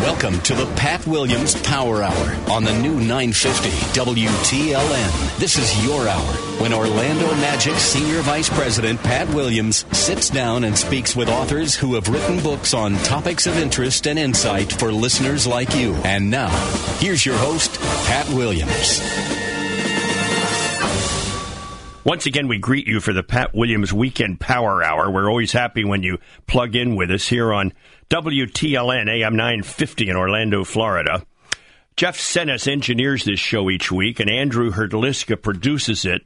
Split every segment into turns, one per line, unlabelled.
Welcome to the Pat Williams Power Hour on the new 950 WTLN. This is your hour when Orlando Magic Senior Vice President Pat Williams sits down and speaks with authors who have written books on topics of interest and insight for listeners like you. And now, here's your host, Pat Williams.
Once again, we greet you for the Pat Williams Weekend Power Hour. We're always happy when you plug in with us here on WTLN AM 950 in Orlando, Florida. Jeff Senes engineers this show each week, and Andrew Herdliska produces it.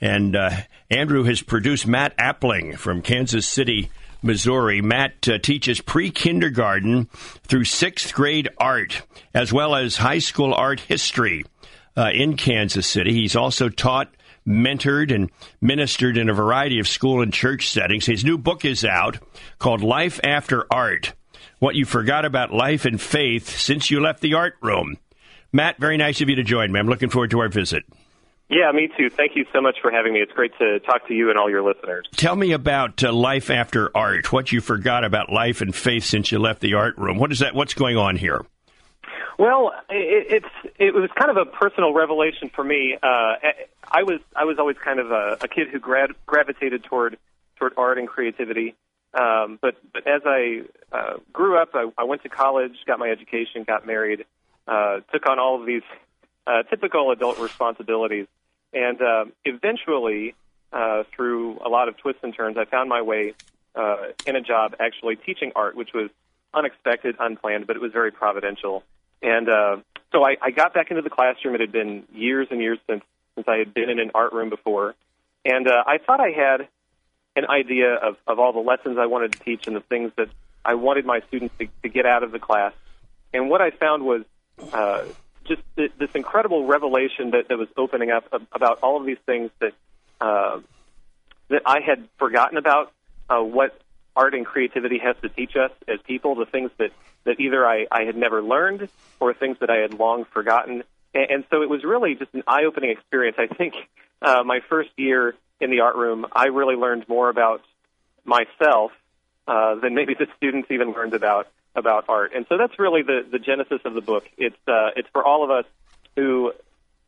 And uh, Andrew has produced Matt Appling from Kansas City, Missouri. Matt uh, teaches pre kindergarten through sixth grade art, as well as high school art history uh, in Kansas City. He's also taught mentored and ministered in a variety of school and church settings. His new book is out called Life After Art What You Forgot About Life and Faith Since You Left the Art Room. Matt, very nice of you to join me. I'm looking forward to our visit.
Yeah, me too. Thank you so much for having me. It's great to talk to you and all your listeners.
Tell me about uh, life after art. What you forgot about life and faith since you left the art room. What is that? What's going on here?
Well, it, it's it was kind of a personal revelation for me. Uh, I was I was always kind of a, a kid who grad, gravitated toward toward art and creativity. Um, but but as I uh, grew up, I, I went to college, got my education, got married, uh, took on all of these uh, typical adult responsibilities, and uh, eventually, uh, through a lot of twists and turns, I found my way uh, in a job actually teaching art, which was unexpected, unplanned, but it was very providential. And uh, so I, I got back into the classroom. It had been years and years since since I had been in an art room before, and uh, I thought I had an idea of, of all the lessons I wanted to teach and the things that I wanted my students to, to get out of the class. And what I found was uh, just th- this incredible revelation that, that was opening up about all of these things that uh, that I had forgotten about. Uh, what art and creativity has to teach us as people, the things that, that either I, I had never learned or things that I had long forgotten. And, and so it was really just an eye opening experience. I think uh, my first year in the art room, I really learned more about myself uh, than maybe the students even learned about about art. And so that's really the, the genesis of the book. It's uh, it's for all of us who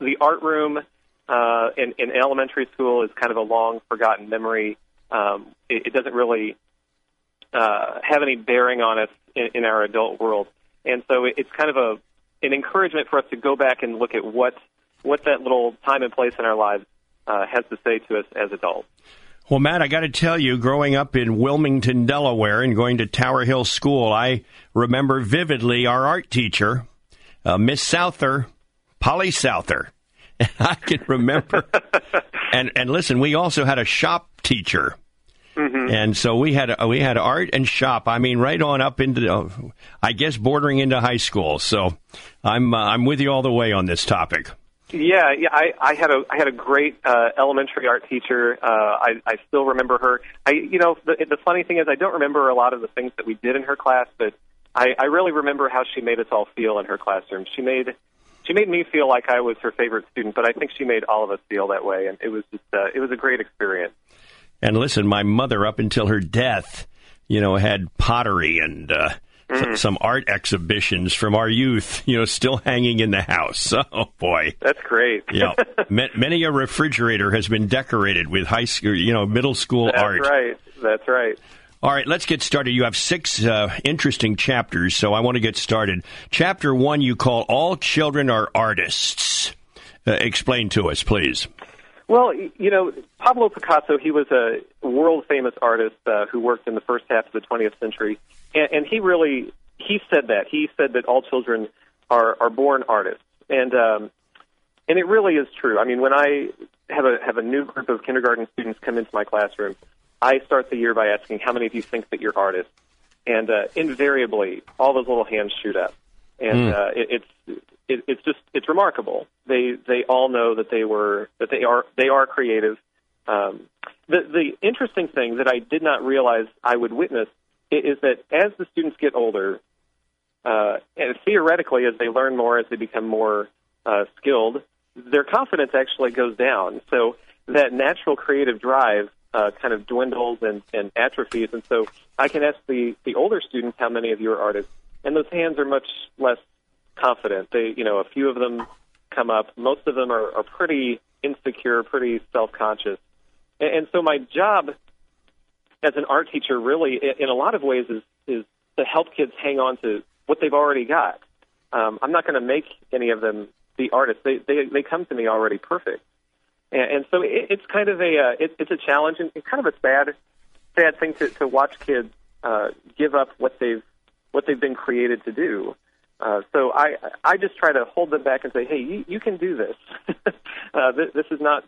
the art room uh, in, in elementary school is kind of a long forgotten memory. Um, it, it doesn't really uh, have any bearing on us in, in our adult world. And so it's kind of a an encouragement for us to go back and look at what what that little time and place in our lives uh, has to say to us as adults.
Well, Matt, I got to tell you, growing up in Wilmington, Delaware, and going to Tower Hill School, I remember vividly our art teacher, uh, Miss Souther, Polly Souther. I can remember. and and listen, we also had a shop teacher Mm-hmm. And so we had we had art and shop. I mean, right on up into, uh, I guess, bordering into high school. So I'm uh, I'm with you all the way on this topic.
Yeah, yeah. I, I had a I had a great uh, elementary art teacher. Uh, I I still remember her. I you know the the funny thing is I don't remember a lot of the things that we did in her class, but I, I really remember how she made us all feel in her classroom. She made she made me feel like I was her favorite student, but I think she made all of us feel that way, and it was just uh, it was a great experience.
And listen, my mother, up until her death, you know, had pottery and uh, mm. some art exhibitions from our youth, you know, still hanging in the house. Oh boy,
that's great.
yeah, many a refrigerator has been decorated with high school, you know, middle school
that's
art.
That's right. That's right.
All right, let's get started. You have six uh, interesting chapters, so I want to get started. Chapter one, you call "All Children Are Artists." Uh, explain to us, please.
Well, you know, Pablo Picasso, he was a world famous artist uh, who worked in the first half of the 20th century, and, and he really he said that. He said that all children are are born artists, and um, and it really is true. I mean, when I have a have a new group of kindergarten students come into my classroom, I start the year by asking how many of you think that you're artists, and uh, invariably all those little hands shoot up, and uh, it, it's it, it's just it's remarkable. They they all know that they were that they are they are creative. Um, the the interesting thing that I did not realize I would witness is that as the students get older, uh, and theoretically as they learn more, as they become more uh, skilled, their confidence actually goes down. So that natural creative drive uh, kind of dwindles and, and atrophies. And so I can ask the, the older students how many of you are artists, and those hands are much less confident. They, you know, a few of them come up. Most of them are, are pretty insecure, pretty self-conscious. And, and so my job as an art teacher really, in a lot of ways, is, is to help kids hang on to what they've already got. Um, I'm not going to make any of them the artists. They, they, they come to me already perfect. And, and so it, it's kind of a, uh, it, it's a challenge and kind of a sad, sad thing to, to watch kids uh, give up what they've, what they've been created to do. Uh, so I, I just try to hold them back and say, hey, you, you can do this. uh, this, this is not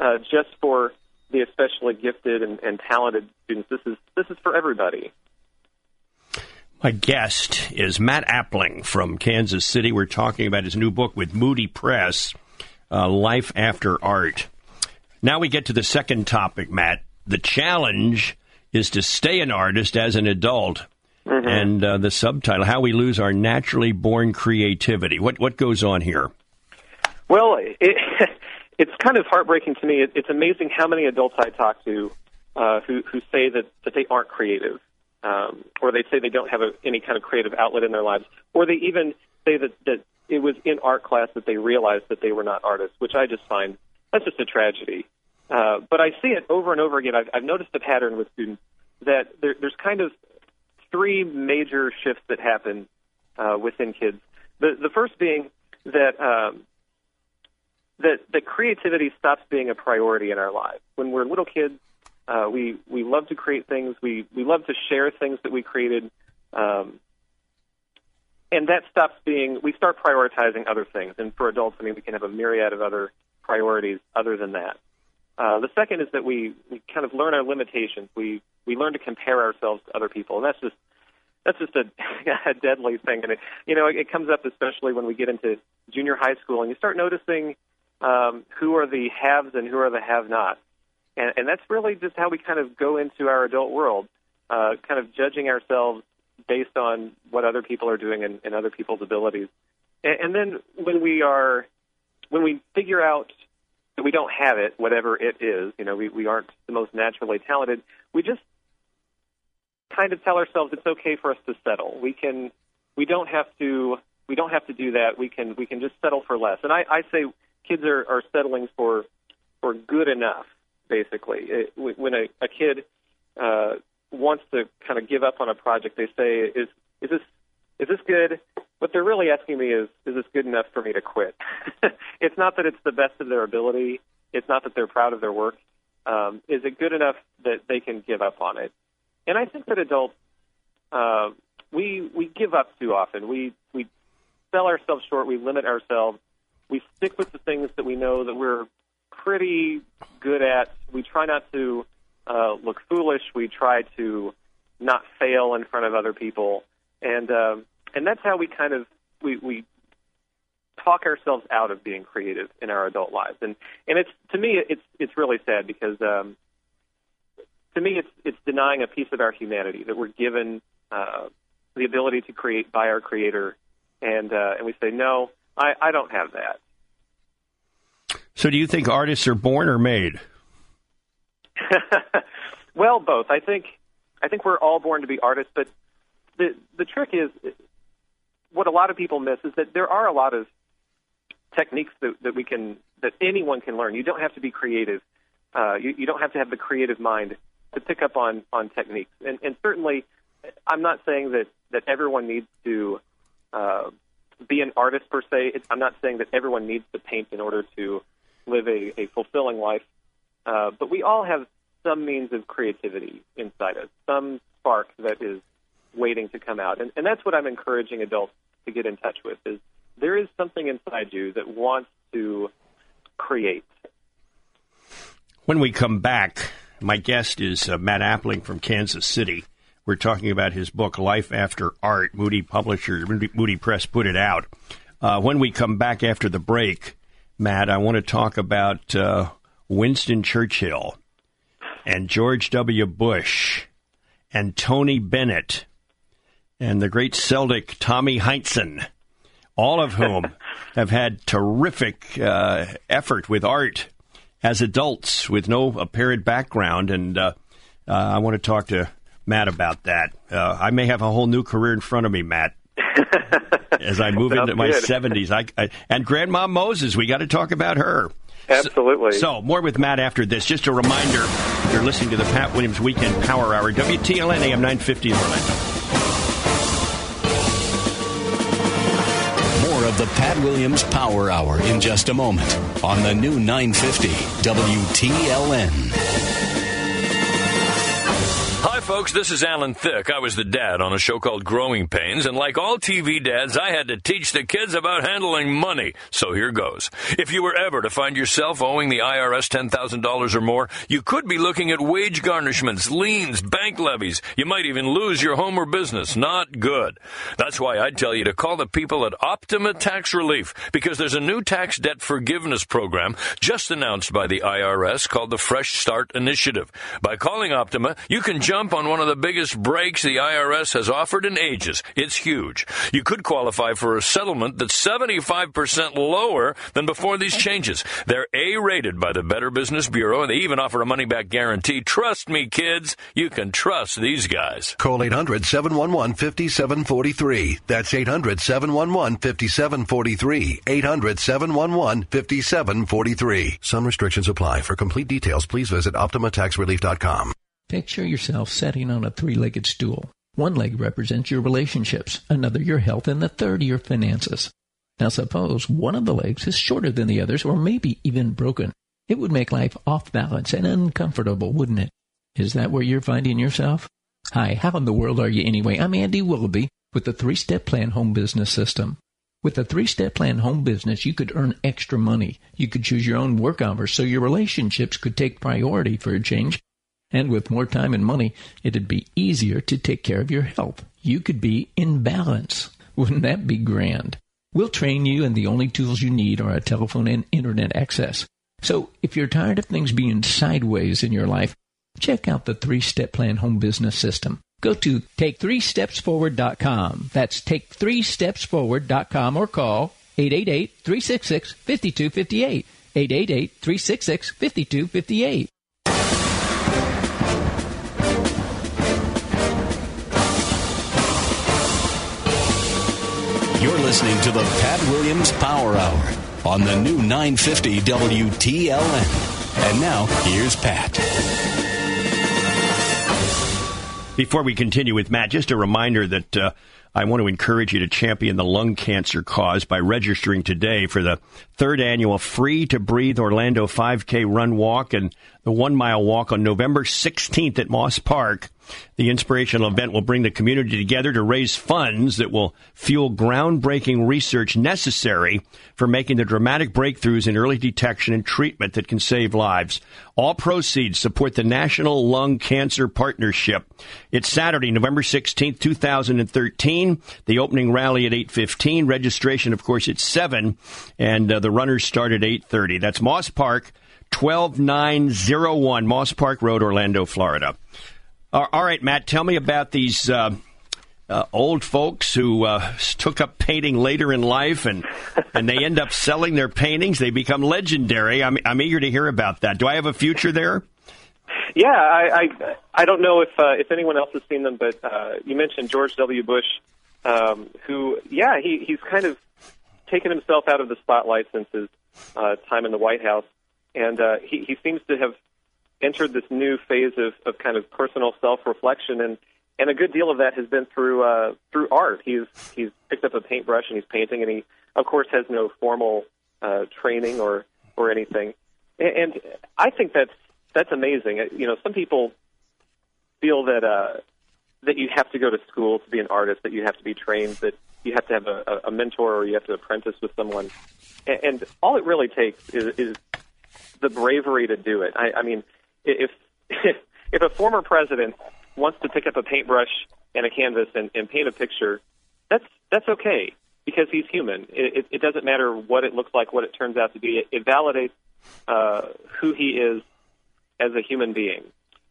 uh, just for the especially gifted and, and talented students. This is this is for everybody.
My guest is Matt Appling from Kansas City. We're talking about his new book with Moody Press, uh, Life After Art. Now we get to the second topic, Matt. The challenge is to stay an artist as an adult. And uh, the subtitle, How We Lose Our Naturally Born Creativity. What, what goes on here?
Well, it, it's kind of heartbreaking to me. It, it's amazing how many adults I talk to uh, who who say that that they aren't creative, um, or they say they don't have a, any kind of creative outlet in their lives, or they even say that that it was in art class that they realized that they were not artists, which I just find that's just a tragedy. Uh, but I see it over and over again. I've, I've noticed a pattern with students that there, there's kind of three major shifts that happen uh, within kids. The the first being that um, that that creativity stops being a priority in our lives. When we're little kids, uh, we we love to create things. We we love to share things that we created, um, and that stops being. We start prioritizing other things. And for adults, I mean, we can have a myriad of other priorities other than that. Uh, the second is that we we kind of learn our limitations. We we learn to compare ourselves to other people, and that's just that's just a, a deadly thing. And it, you know, it, it comes up especially when we get into junior high school, and you start noticing um, who are the haves and who are the have-nots. And, and that's really just how we kind of go into our adult world, uh, kind of judging ourselves based on what other people are doing and, and other people's abilities. And, and then when we are, when we figure out that we don't have it, whatever it is, you know, we, we aren't the most naturally talented, we just kind of tell ourselves it's okay for us to settle. We can, we don't have to, we don't have to do that. We can, we can just settle for less. And I, I say kids are, are settling for, for good enough, basically. It, when a, a kid uh, wants to kind of give up on a project, they say, "Is is this is this good?" What they're really asking me is, "Is this good enough for me to quit?" it's not that it's the best of their ability. It's not that they're proud of their work. Um, is it good enough that they can give up on it? And I think that adults, uh, we we give up too often. We we sell ourselves short. We limit ourselves. We stick with the things that we know that we're pretty good at. We try not to uh, look foolish. We try to not fail in front of other people, and um, and that's how we kind of we we talk ourselves out of being creative in our adult lives. And and it's to me it's it's really sad because um, to me it's it's denying a piece of our humanity that we're given uh, the ability to create by our Creator, and uh, and we say no, I, I don't have that.
So, do you think artists are born or made?
well, both. I think I think we're all born to be artists, but the the trick is what a lot of people miss is that there are a lot of techniques that, that we can that anyone can learn. You don't have to be creative. Uh, you, you don't have to have the creative mind to pick up on on techniques. And, and certainly, I'm not saying that that everyone needs to uh, be an artist per se. I'm not saying that everyone needs to paint in order to live a, a fulfilling life. Uh, but we all have some means of creativity inside us, some spark that is waiting to come out. And, and that's what I'm encouraging adults to get in touch with is there is something inside you that wants to create.
When we come back, my guest is uh, Matt Appling from Kansas City. We're talking about his book, Life After Art. Moody Publishers, Moody, Press put it out. Uh, when we come back after the break, Matt, I want to talk about uh, Winston Churchill and George W. Bush and Tony Bennett and the great Celtic Tommy Heinsohn, all of whom have had terrific uh, effort with art as adults with no apparent background. And uh, uh, I want to talk to Matt about that. Uh, I may have a whole new career in front of me, Matt. as I move into my
good.
70s. I, I, and Grandma Moses, we got to talk about her.
Absolutely.
So, so, more with Matt after this. Just a reminder, you're listening to the Pat Williams Weekend Power Hour, WTLN AM 950 in Orlando.
Of the Pat Williams Power Hour in just a moment on the new 950 WTLN.
Folks. This is Alan Thicke. I was the dad on a show called Growing Pains, and like all TV dads, I had to teach the kids about handling money. So here goes. If you were ever to find yourself owing the IRS $10,000 or more, you could be looking at wage garnishments, liens, bank levies. You might even lose your home or business. Not good. That's why I'd tell you to call the people at Optima Tax Relief, because there's a new tax debt forgiveness program just announced by the IRS called the Fresh Start Initiative. By calling Optima, you can jump on one of the biggest breaks the IRS has offered in ages. It's huge. You could qualify for a settlement that's 75% lower than before these changes. They're A rated by the Better Business Bureau, and they even offer a money back guarantee. Trust me, kids, you can trust these guys.
Call 800 711 5743. That's 800 711 5743. 800 711 5743. Some restrictions apply. For complete details, please visit OptimaTaxRelief.com.
Picture yourself sitting on a three legged stool. One leg represents your relationships, another your health, and the third your finances. Now, suppose one of the legs is shorter than the others, or maybe even broken. It would make life off balance and uncomfortable, wouldn't it? Is that where you're finding yourself? Hi, how in the world are you anyway? I'm Andy Willoughby with the three step plan home business system. With the three step plan home business, you could earn extra money. You could choose your own work hours so your relationships could take priority for a change and with more time and money, it'd be easier to take care of your health. You could be in balance. Wouldn't that be grand? We'll train you, and the only tools you need are a telephone and internet access. So if you're tired of things being sideways in your life, check out the three step plan home business system. Go to take3stepsforward.com. That's take3stepsforward.com or call 888 366 5258. 888 366 5258.
You're listening to the Pat Williams Power Hour on the new 950 WTLN. And now, here's Pat.
Before we continue with Matt, just a reminder that uh, I want to encourage you to champion the lung cancer cause by registering today for the third annual Free to Breathe Orlando 5K Run Walk and the one mile walk on November 16th at Moss Park. The inspirational event will bring the community together to raise funds that will fuel groundbreaking research necessary for making the dramatic breakthroughs in early detection and treatment that can save lives. All proceeds support the National Lung Cancer Partnership. It's Saturday, November 16th, 2013. The opening rally at 8:15. Registration, of course, at 7, and uh, the runners start at 8:30. That's Moss Park, 12901 Moss Park Road, Orlando, Florida. All right, Matt, tell me about these uh, uh, old folks who uh, took up painting later in life and, and they end up selling their paintings. They become legendary. I'm, I'm eager to hear about that. Do I have a future there?
Yeah, I I, I don't know if uh, if anyone else has seen them, but uh, you mentioned George W. Bush, um, who yeah he he's kind of taken himself out of the spotlight since his uh, time in the White House, and uh, he he seems to have entered this new phase of, of kind of personal self-reflection, and and a good deal of that has been through uh, through art. He's he's picked up a paintbrush and he's painting, and he of course has no formal uh, training or or anything. And, and I think that's that's amazing. Uh, You know, some people feel that uh, that you have to go to school to be an artist, that you have to be trained, that you have to have a, a mentor or you have to apprentice with someone. And, and all it really takes is, is the bravery to do it. I, I mean, if if a former president wants to pick up a paintbrush and a canvas and, and paint a picture, that's that's okay because he's human. It, it, it doesn't matter what it looks like, what it turns out to be. It, it validates uh, who he is as a human being.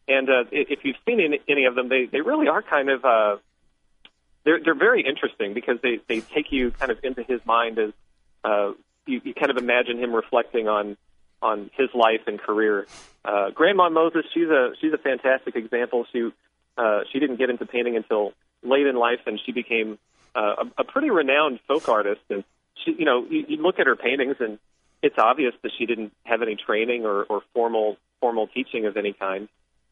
And uh, if you've seen any, any of them, they, they really are kind of uh, they're they're very interesting because they they take you kind of into his mind as uh, you, you kind of imagine him reflecting on on his life and career. Uh, Grandma Moses, she's a she's a fantastic example. She uh, she didn't get into painting until late in life, and she became uh, a, a pretty renowned folk artist. And she, you know, you, you look at her paintings, and it's obvious that she didn't have any training or, or formal formal teaching of any kind.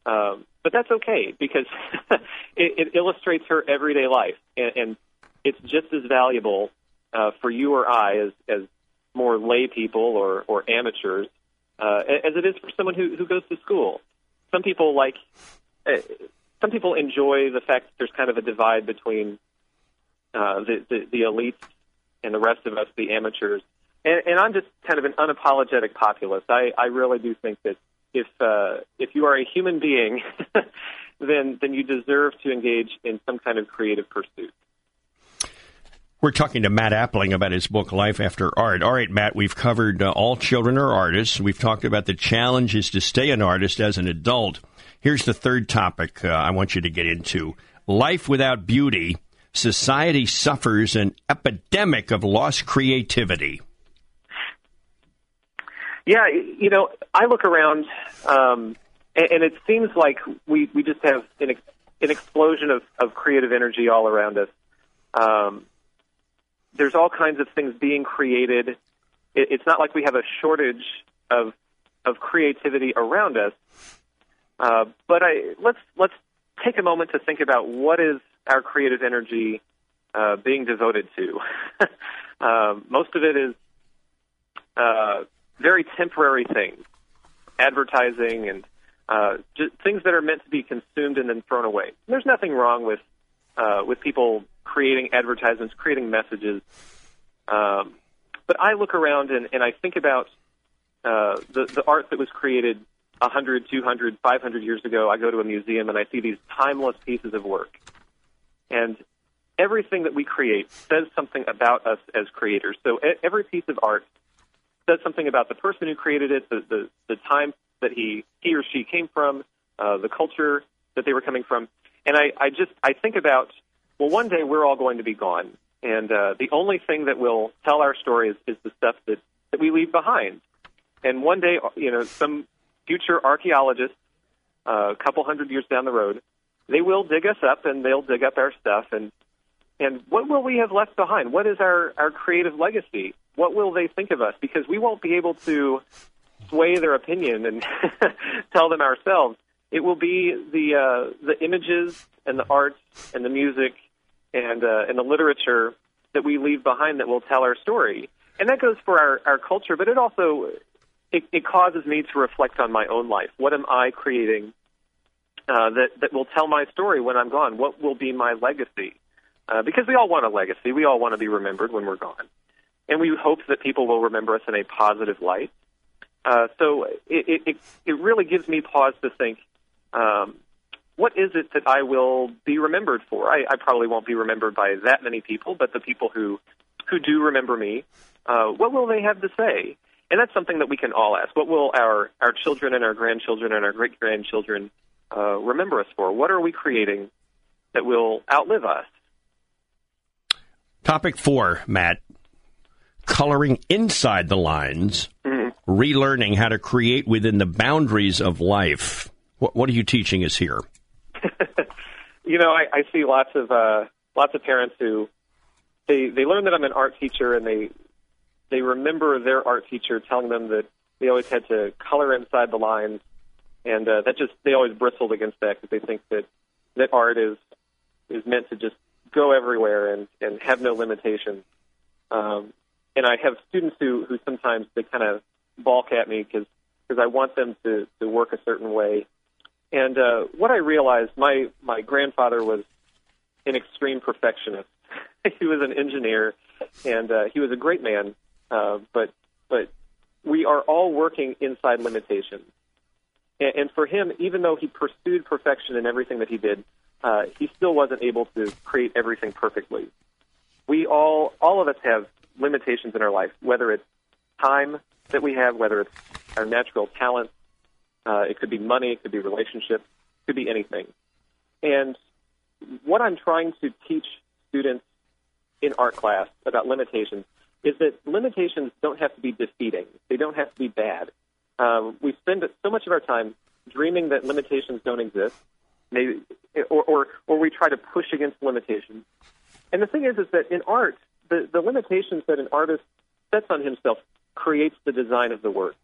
Um, but that's okay because it, it illustrates her everyday life, and, and it's just as valuable uh, for you or I as, as more lay people or, or amateurs uh, as it is for someone who, who goes to school. Some people like, uh, some people enjoy the fact that there's kind of a divide between uh, the, the, the elites and the rest of us, the amateurs. And, and I'm just kind of an unapologetic populist. I, I really do think that if uh, if you are a human being, then then you deserve to engage in some kind of creative pursuit.
We're talking to Matt Appling about his book Life After Art. All right, Matt, we've covered uh, all children are artists. We've talked about the challenges to stay an artist as an adult. Here's the third topic uh, I want you to get into: life without beauty. Society suffers an epidemic of lost creativity.
Yeah, you know, I look around, um, and, and it seems like we we just have an, ex- an explosion of, of creative energy all around us. Um, there's all kinds of things being created. It, it's not like we have a shortage of of creativity around us. Uh, but I let's let's take a moment to think about what is our creative energy uh, being devoted to. um, most of it is uh, very temporary things, advertising and uh, just things that are meant to be consumed and then thrown away. There's nothing wrong with uh, with people creating advertisements, creating messages. Um, but I look around and, and I think about uh, the the art that was created 100, 200, 500 years ago. I go to a museum and I see these timeless pieces of work, and everything that we create says something about us as creators. So every piece of art says something about the person who created it, the, the, the time that he, he or she came from, uh, the culture that they were coming from. And I, I just, I think about, well, one day we're all going to be gone. And uh, the only thing that will tell our story is, is the stuff that, that we leave behind. And one day, you know, some future archaeologists, uh, a couple hundred years down the road, they will dig us up and they'll dig up our stuff and and what will we have left behind? What is our, our creative legacy? What will they think of us? Because we won't be able to sway their opinion and tell them ourselves. It will be the uh, the images and the art and the music and uh, and the literature that we leave behind that will tell our story. And that goes for our, our culture, but it also it, it causes me to reflect on my own life. What am I creating uh, that that will tell my story when I'm gone? What will be my legacy? Uh, because we all want a legacy. We all want to be remembered when we're gone and we hope that people will remember us in a positive light. Uh, so it, it, it really gives me pause to think, um, what is it that I will be remembered for? I, I probably won't be remembered by that many people, but the people who who do remember me, uh, what will they have to say? And that's something that we can all ask. What will our our children and our grandchildren and our great grandchildren uh, remember us for? What are we creating that will outlive us?
Topic four, Matt coloring inside the lines, mm-hmm. relearning how to create within the boundaries of life. What, what are you teaching us here?
You know, I, I see lots of uh, lots of parents who they they learn that I'm an art teacher and they they remember their art teacher telling them that they always had to color inside the lines, and uh, that just they always bristled against that because they think that that art is is meant to just go everywhere and and have no limitations. Um, and I have students who who sometimes they kind of balk at me because because I want them to to work a certain way. And uh, what I realized, my my grandfather was an extreme perfectionist. he was an engineer, and uh, he was a great man. Uh, but but we are all working inside limitations. And, and for him, even though he pursued perfection in everything that he did, uh, he still wasn't able to create everything perfectly. We all, all of us have limitations in our life, whether it's time that we have, whether it's our natural talents, uh, it could be money, it could be relationships, it could be anything. And what I'm trying to teach students in art class about limitations is that limitations don't have to be defeating. They don't have to be bad. Um, we spend so much of our time dreaming that limitations don't exist, maybe, or, or, or we try to push against limitations. And the thing is, is that in art, the, the limitations that an artist sets on himself creates the design of the work.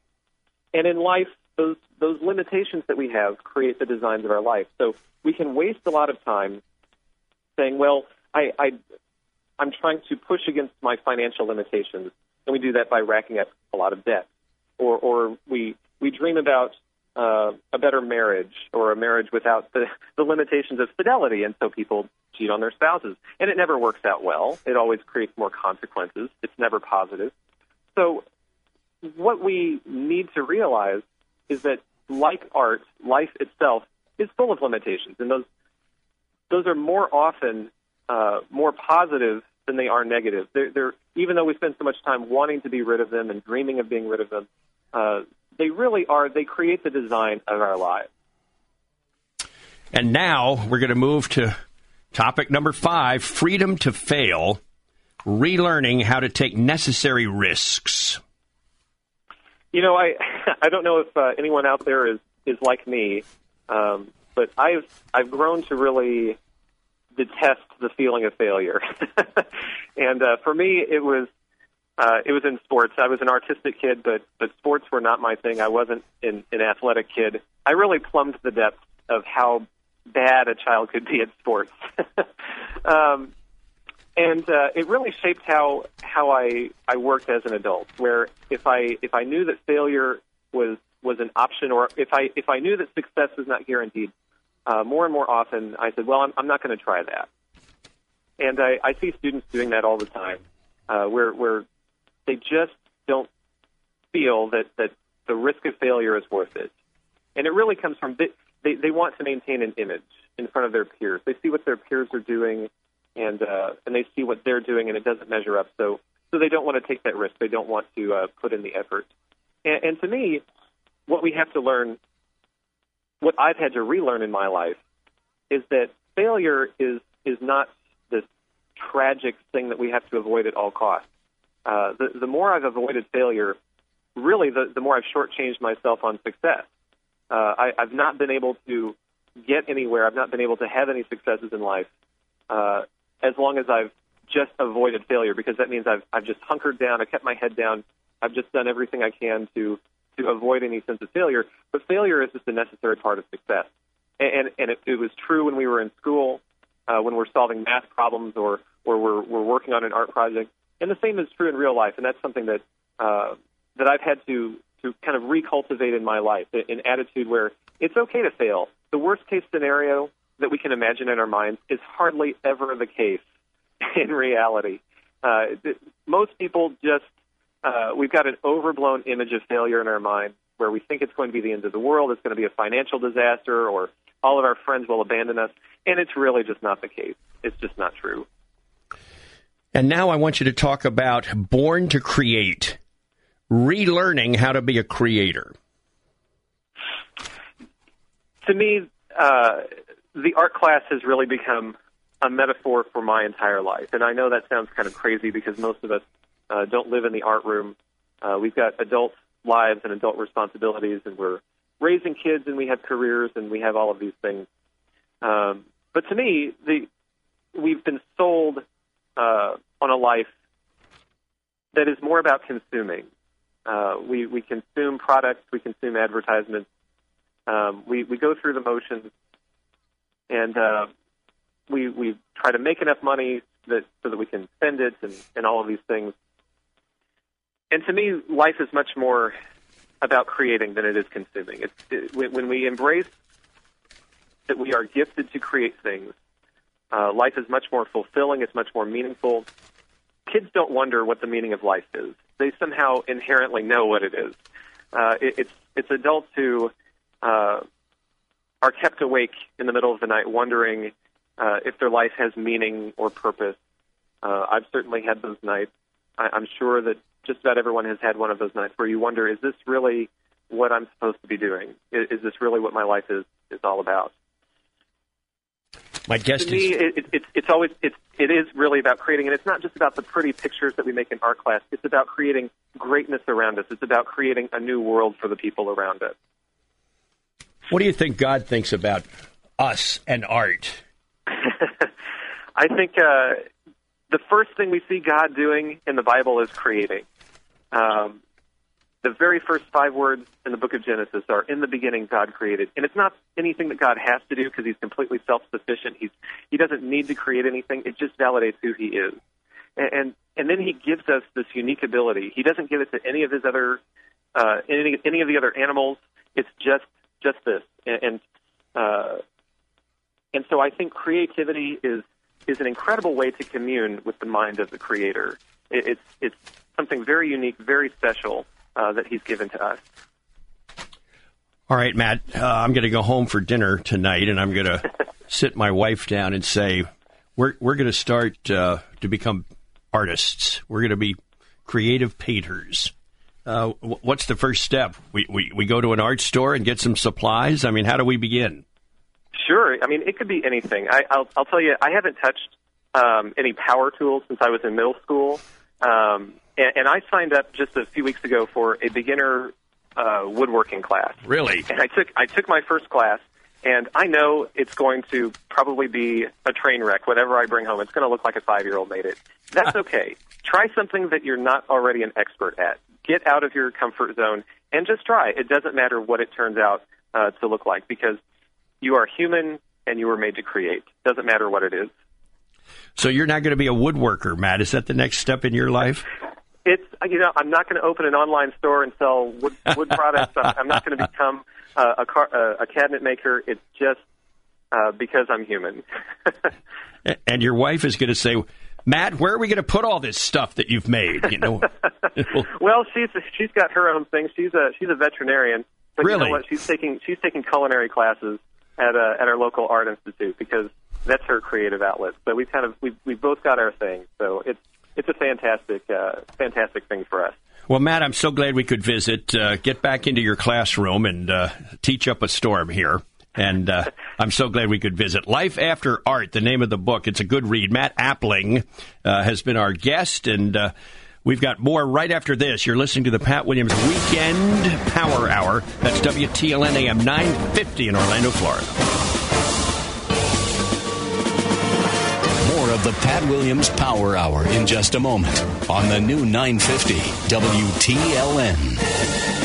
And in life, those those limitations that we have create the designs of our life. So we can waste a lot of time saying, "Well, I, I I'm trying to push against my financial limitations," and we do that by racking up a lot of debt, or or we we dream about uh, a better marriage or a marriage without the, the limitations of fidelity, and so people cheat on their spouses, and it never works out well. It always creates more consequences. It's never positive. So, what we need to realize is that, like art, life itself is full of limitations, and those those are more often uh, more positive than they are negative. They're, they're, even though we spend so much time wanting to be rid of them and dreaming of being rid of them, uh, they really are. They create the design of our lives.
And now we're going to move to topic number five: freedom to fail, relearning how to take necessary risks.
You know, I I don't know if uh, anyone out there is is like me, um, but I've I've grown to really detest the feeling of failure. and uh, for me, it was uh, it was in sports. I was an artistic kid, but but sports were not my thing. I wasn't an, an athletic kid. I really plumbed the depths of how bad a child could be at sports. um, and uh, it really shaped how how I I worked as an adult. Where if I if I knew that failure was was an option, or if I if I knew that success was not guaranteed, uh, more and more often I said, well, I'm, I'm not going to try that. And I, I see students doing that all the time, uh, where where they just don't feel that that the risk of failure is worth it. And it really comes from they they, they want to maintain an image in front of their peers. They see what their peers are doing and uh, and they see what they're doing, and it doesn't measure up. So so they don't want to take that risk. They don't want to uh, put in the effort. And, and to me, what we have to learn, what I've had to relearn in my life, is that failure is is not this tragic thing that we have to avoid at all costs. Uh, the, the more I've avoided failure, really, the, the more I've shortchanged myself on success. Uh, I, I've not been able to get anywhere. I've not been able to have any successes in life uh, as long as I've just avoided failure because that means I've I've just hunkered down, I kept my head down, I've just done everything I can to to avoid any sense of failure. But failure is just a necessary part of success, and and it, it was true when we were in school, uh, when we're solving math problems or or we're we're working on an art project, and the same is true in real life, and that's something that uh, that I've had to to kind of recultivate in my life, an attitude where it's okay to fail. The worst case scenario that we can imagine in our minds is hardly ever the case in reality. Uh, most people just, uh, we've got an overblown image of failure in our mind where we think it's going to be the end of the world, it's going to be a financial disaster, or all of our friends will abandon us. And it's really just not the case. It's just not true.
And now I want you to talk about Born to Create, relearning how to be a creator.
To me, uh, the art class has really become a metaphor for my entire life. And I know that sounds kind of crazy because most of us uh, don't live in the art room. Uh, we've got adult lives and adult responsibilities, and we're raising kids, and we have careers, and we have all of these things. Um, but to me, the we've been sold uh, on a life that is more about consuming. Uh, we we consume products, we consume advertisements, um, we we go through the motions and uh, we we try to make enough money that so that we can spend it and, and all of these things. And to me, life is much more about creating than it is consuming. It's it, when we embrace that we are gifted to create things. Uh, life is much more fulfilling. It's much more meaningful. Kids don't wonder what the meaning of life is. They somehow inherently know what it is. Uh, it, it's it's adults who uh, are kept awake in the middle of the night wondering uh, if their life has meaning or purpose. Uh, I've certainly had those nights. I, I'm sure that just about everyone has had one of those nights where you wonder, is this really what I'm supposed to be doing? Is, is this really what my life is is all about?
My guest
to me,
is
it, it, it's it's always it's it is really about creating, and it's not just about the pretty pictures that we make in art class. It's about creating greatness around us. It's about creating a new world for the people around us.
What do you think God thinks about us and art?
I think uh, the first thing we see God doing in the Bible is creating. Um, the very first five words in the book of Genesis are "In the beginning, God created," and it's not anything that God has to do because He's completely self-sufficient. He's He doesn't need to create anything; it just validates who He is. And and, and then He gives us this unique ability. He doesn't give it to any of His other uh, any any of the other animals. It's just just this, and and, uh, and so I think creativity is is an incredible way to commune with the mind of the Creator. It, it's it's something very unique, very special uh, that He's given to us.
All right, Matt, uh, I'm going to go home for dinner tonight, and I'm going to sit my wife down and say, "We're we're going to start uh, to become artists. We're going to be creative painters." Uh, what's the first step? We, we we go to an art store and get some supplies. I mean, how do we begin?
Sure. I mean, it could be anything. I, I'll I'll tell you, I haven't touched um, any power tools since I was in middle school, um, and, and I signed up just a few weeks ago for a beginner uh, woodworking class.
Really?
And I took I took my first class, and I know it's going to probably be a train wreck. Whatever I bring home, it's going to look like a five year old made it. That's okay. Try something that you're not already an expert at. Get out of your comfort zone and just try. It doesn't matter what it turns out uh, to look like because you are human and you were made to create. Doesn't matter what it is.
So you're not going to be a woodworker, Matt. Is that the next step in your life?
It's you know I'm not going to open an online store and sell wood, wood products. I'm, not going to become uh, a car, uh, a cabinet maker. It's just uh, because I'm human.
and your wife is going to say, Matt, where are we going to put all this stuff that you've made? You know.
well, she's she's got her own thing. She's a she's a veterinarian. But
really?
you know what? She's taking she's taking culinary classes at uh, at our local art institute because that's her creative outlet. So we've kind of we've we've both got our thing. So it's it's a fantastic uh, fantastic thing for us.
Well, Matt, I'm so glad we could visit. Uh, get back into your classroom and uh, teach up a storm here. And uh, I'm so glad we could visit. Life After Art, the name of the book. It's a good read. Matt Appling uh, has been our guest, and uh, we've got more right after this. You're listening to the Pat Williams Weekend Power Hour. That's WTLN AM 950 in Orlando, Florida.
More of the Pat Williams Power Hour in just a moment on the new 950 WTLN.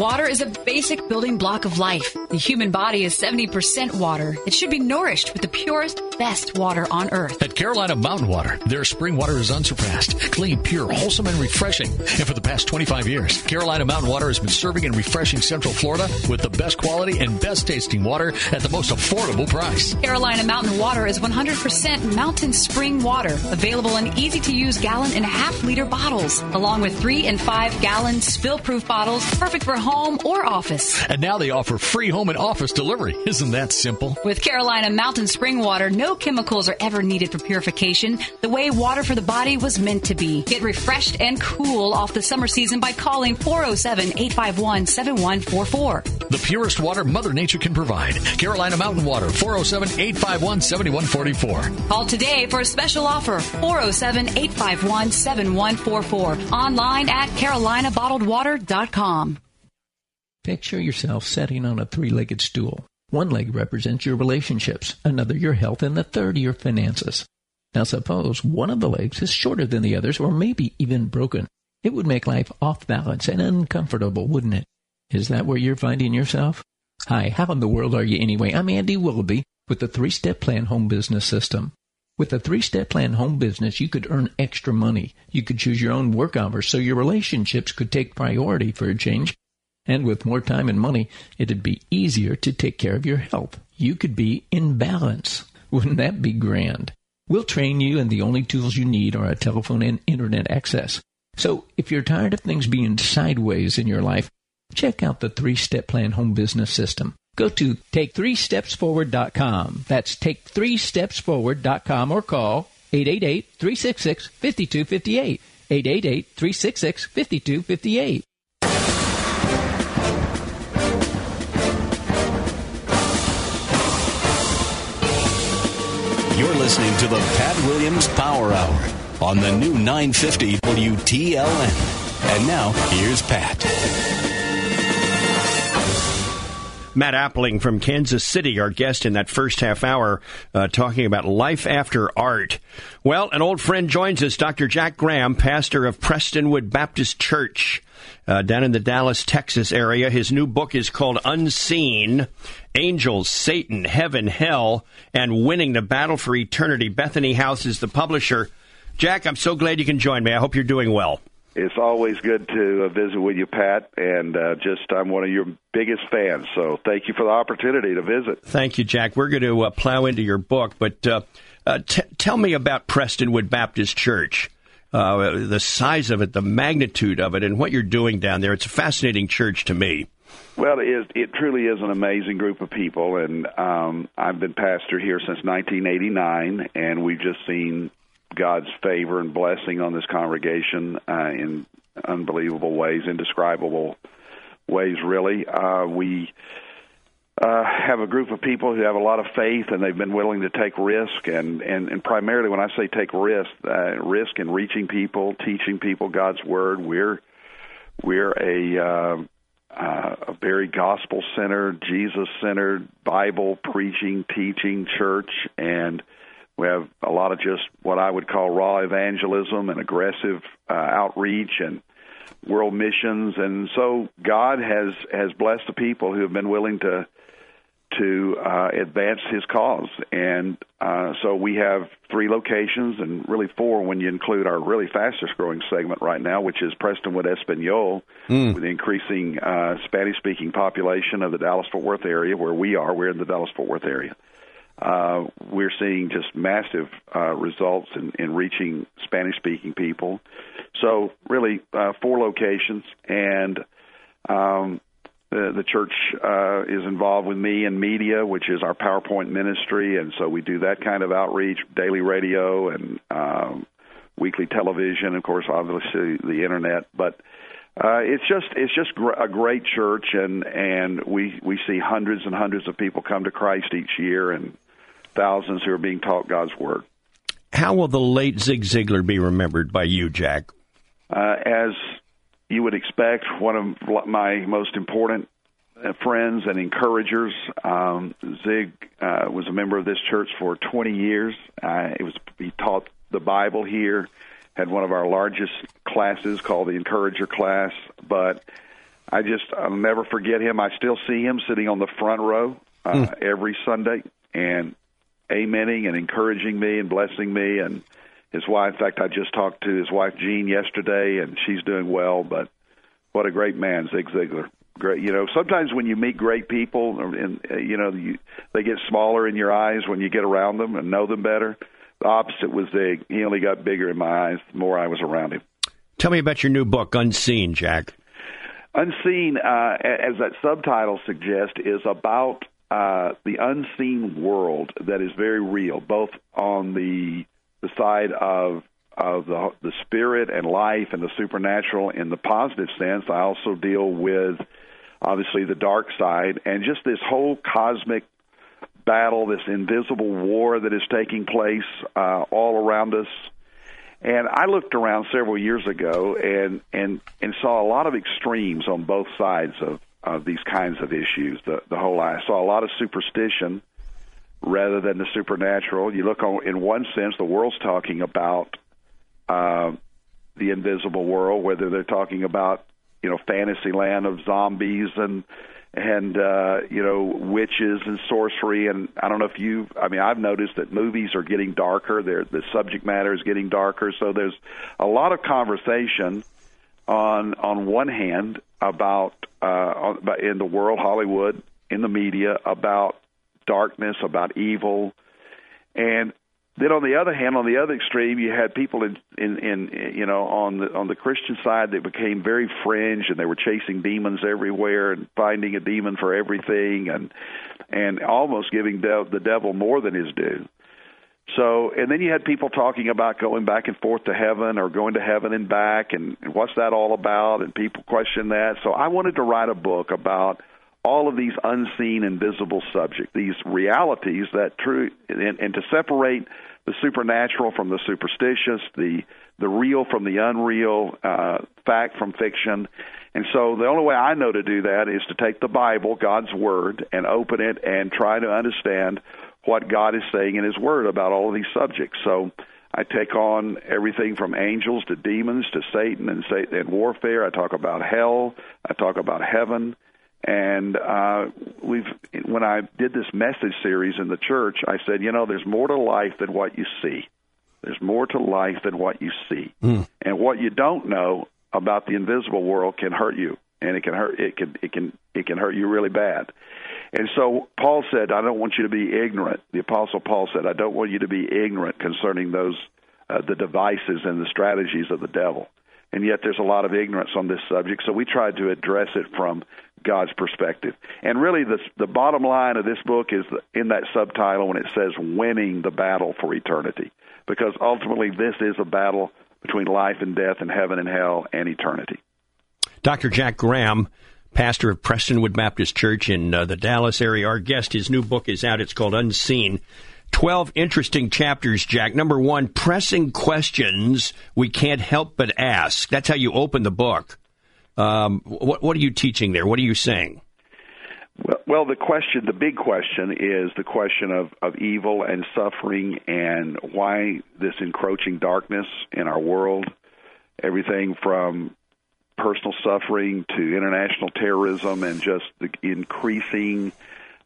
Water is a basic building block of life. The human body is 70% water. It should be nourished with the purest, best water on earth.
At Carolina Mountain Water, their spring water is unsurpassed. Clean, pure, wholesome, and refreshing. And for the past 25 years, Carolina Mountain Water has been serving and refreshing Central Florida with the best quality and best tasting water at the most affordable price.
Carolina Mountain Water is 100% mountain spring water, available in easy to use gallon and a half liter bottles, along with three and five gallon spill proof bottles, perfect for home or office.
And now they offer free home and office delivery. Isn't that simple?
With Carolina Mountain Spring Water, no chemicals are ever needed for purification, the way water for the body was meant to be. Get refreshed and cool off the summer season by calling 407 851 7144.
The purest water Mother Nature can provide. Carolina Mountain Water, 407 851 7144.
Call today for a special offer 407 851 7144. Online at carolinabottledwater.com.
Picture yourself sitting on a three legged stool. One leg represents your relationships, another your health, and the third your finances. Now, suppose one of the legs is shorter than the others, or maybe even broken. It would make life off balance and uncomfortable, wouldn't it? Is that where you're finding yourself? Hi, how in the world are you anyway? I'm Andy Willoughby with the Three Step Plan Home Business System. With the three step plan home business, you could earn extra money. You could choose your own work hours so your relationships could take priority for a change. And with more time and money, it'd be easier to take care of your health. You could be in balance. Wouldn't that be grand? We'll train you, and the only tools you need are a telephone and internet access. So if you're tired of things being sideways in your life, check out the three step plan home business system. Go to take3stepsforward.com. That's take3stepsforward.com or call 888 366 5258. 888 366 5258.
You're listening to the Pat Williams Power Hour on the new 950 WTLN. And now, here's Pat.
Matt Appling from Kansas City, our guest in that first half hour, uh, talking about life after art. Well, an old friend joins us, Dr. Jack Graham, pastor of Prestonwood Baptist Church uh, down in the Dallas, Texas area. His new book is called Unseen Angels, Satan, Heaven, Hell, and Winning the Battle for Eternity. Bethany House is the publisher. Jack, I'm so glad you can join me. I hope you're doing well.
It's always good to uh, visit with you, Pat, and uh, just I'm one of your biggest fans. So thank you for the opportunity to visit.
Thank you, Jack. We're going to uh, plow into your book, but uh, uh, t- tell me about Prestonwood Baptist Church. Uh, the size of it, the magnitude of it, and what you're doing down there. It's a fascinating church to me.
Well, it, is, it truly is an amazing group of people, and um, I've been pastor here since 1989, and we've just seen God's favor and blessing on this congregation uh, in unbelievable ways, indescribable ways, really. Uh, we uh, have a group of people who have a lot of faith and they've been willing to take risk and, and, and primarily when I say take risk, uh, risk in reaching people, teaching people God's word. We're we're a uh, uh, a very gospel centered, Jesus centered, Bible preaching, teaching church, and we have a lot of just what I would call raw evangelism and aggressive uh, outreach and world missions. And so God has has blessed the people who have been willing to to uh, advance His cause. And uh, so we have three locations, and really four when you include our really fastest growing segment right now, which is Prestonwood Espanol, mm. with the increasing uh, Spanish speaking population of the Dallas Fort Worth area, where we are. We're in the Dallas Fort Worth area uh, we're seeing just massive uh, results in, in reaching Spanish speaking people. So, really, uh, four locations, and um, the, the church uh, is involved with me in media, which is our PowerPoint ministry, and so we do that kind of outreach, daily radio and um, weekly television, of course, obviously the internet, but. Uh, it's just it's just gr- a great church, and and we we see hundreds and hundreds of people come to Christ each year, and thousands who are being taught God's Word.
How will the late Zig Ziglar be remembered by you, Jack?
Uh, as you would expect, one of my most important uh, friends and encouragers. Um, Zig uh, was a member of this church for 20 years. Uh, it was he taught the Bible here. Had one of our largest classes called the Encourager class. But I just I'll never forget him. I still see him sitting on the front row uh, mm. every Sunday, and amening and encouraging me and blessing me and his wife. In fact, I just talked to his wife Jean yesterday, and she's doing well. But what a great man, Zig Ziglar. Great, you know. Sometimes when you meet great people, and you know, you, they get smaller in your eyes when you get around them and know them better. The opposite was Zig. He only got bigger in my eyes the more I was around him.
Tell me about your new book, Unseen, Jack.
Unseen, uh, as that subtitle suggests, is about uh, the unseen world that is very real, both on the the side of of the the spirit and life and the supernatural in the positive sense. I also deal with obviously the dark side and just this whole cosmic battle, this invisible war that is taking place uh, all around us. And I looked around several years ago and and and saw a lot of extremes on both sides of of these kinds of issues. The the whole I saw a lot of superstition rather than the supernatural. You look on in one sense, the world's talking about uh, the invisible world, whether they're talking about you know fantasy land of zombies and and uh, you know witches and sorcery and I don't know if you I mean I've noticed that movies are getting darker. They're, the subject matter is getting darker. So there's a lot of conversation on on one hand about uh, in the world, Hollywood, in the media about darkness, about evil, and then on the other hand, on the other extreme, you had people in, in, in you know on the on the Christian side that became very fringe, and they were chasing demons everywhere and finding a demon for everything, and and almost giving de- the devil more than his due. So, and then you had people talking about going back and forth to heaven or going to heaven and back, and, and what's that all about? And people question that. So, I wanted to write a book about all of these unseen, invisible subjects, these realities that true, and, and to separate the supernatural from the superstitious, the the real from the unreal, uh, fact from fiction. And so the only way I know to do that is to take the Bible, God's Word, and open it and try to understand what God is saying in His Word about all of these subjects. So I take on everything from angels to demons to Satan and Satan and warfare. I talk about hell. I talk about heaven. And uh, we've when I did this message series in the church, I said, you know, there's more to life than what you see. There's more to life than what you see, mm. and what you don't know about the invisible world can hurt you, and it can hurt. It can it can it can hurt you really bad. And so Paul said, I don't want you to be ignorant. The Apostle Paul said, I don't want you to be ignorant concerning those, uh, the devices and the strategies of the devil. And yet there's a lot of ignorance on this subject, so we tried to address it from God's perspective. And really, the, the bottom line of this book is in that subtitle when it says winning the battle for eternity. Because ultimately, this is a battle between life and death and heaven and hell and eternity.
Dr. Jack Graham pastor of Prestonwood Baptist Church in uh, the Dallas area. Our guest, his new book is out. It's called Unseen. 12 interesting chapters, Jack. Number one, pressing questions we can't help but ask. That's how you open the book. Um, what, what are you teaching there? What are you saying?
Well, well, the question, the big question is the question of, of evil and suffering and why this encroaching darkness in our world. Everything from personal suffering to international terrorism and just the increasing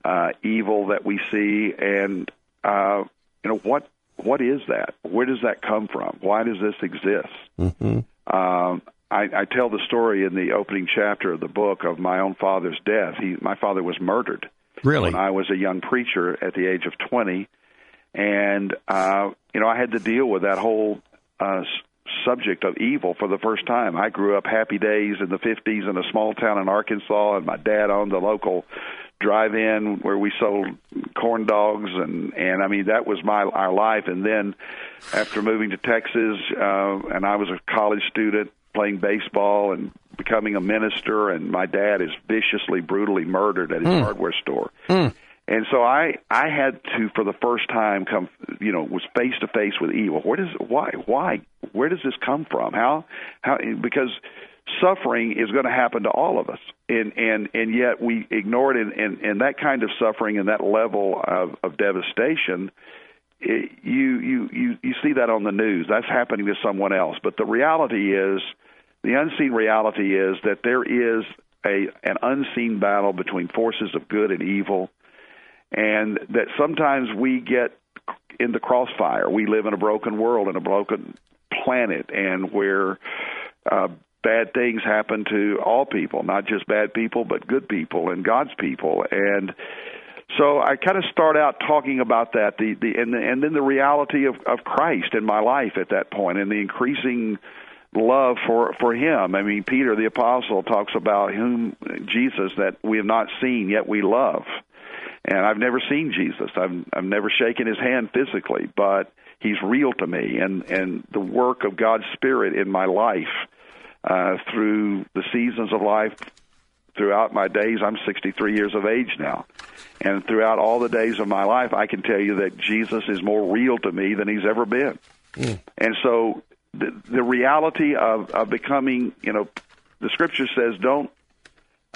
uh, evil that we see. And uh, you know what what is that? Where does that come from? Why does this exist? Mm-hmm. Um, I, I tell the story in the opening chapter of the book of my own father's death. He, my father was murdered.
Really?
When I was a young preacher at the age of twenty, and uh, you know I had to deal with that whole uh, subject of evil for the first time. I grew up happy days in the 50s in a small town in Arkansas, and my dad owned the local drive-in where we sold corn dogs, and and I mean that was my our life. And then after moving to Texas, uh, and I was a college student playing baseball and becoming a minister, and my dad is viciously, brutally murdered at his mm. hardware store. Mm. And so I I had to for the first time come you know was face to face with evil. Where does why why where does this come from? How how because suffering is going to happen to all of us and and and yet we ignore it and and, and that kind of suffering and that level of, of devastation it, you you you you see that on the news that's happening to someone else but the reality is the unseen reality is that there is a an unseen battle between forces of good and evil and that sometimes we get in the crossfire. We live in a broken world and a broken planet, and where uh, bad things happen to all people, not just bad people, but good people and God's people. And so I kind of start out talking about that, the, the and, the, and then the reality of, of Christ in my life at that point, and the increasing love for for Him. I mean, Peter the apostle talks about whom Jesus that we have not seen yet we love and I've never seen Jesus. I've I've never shaken his hand physically, but he's real to me and and the work of God's spirit in my life uh through the seasons of life throughout my days I'm 63 years of age now and throughout all the days of my life I can tell you that Jesus is more real to me than he's ever been. Mm. And so the the reality of of becoming, you know, the scripture says don't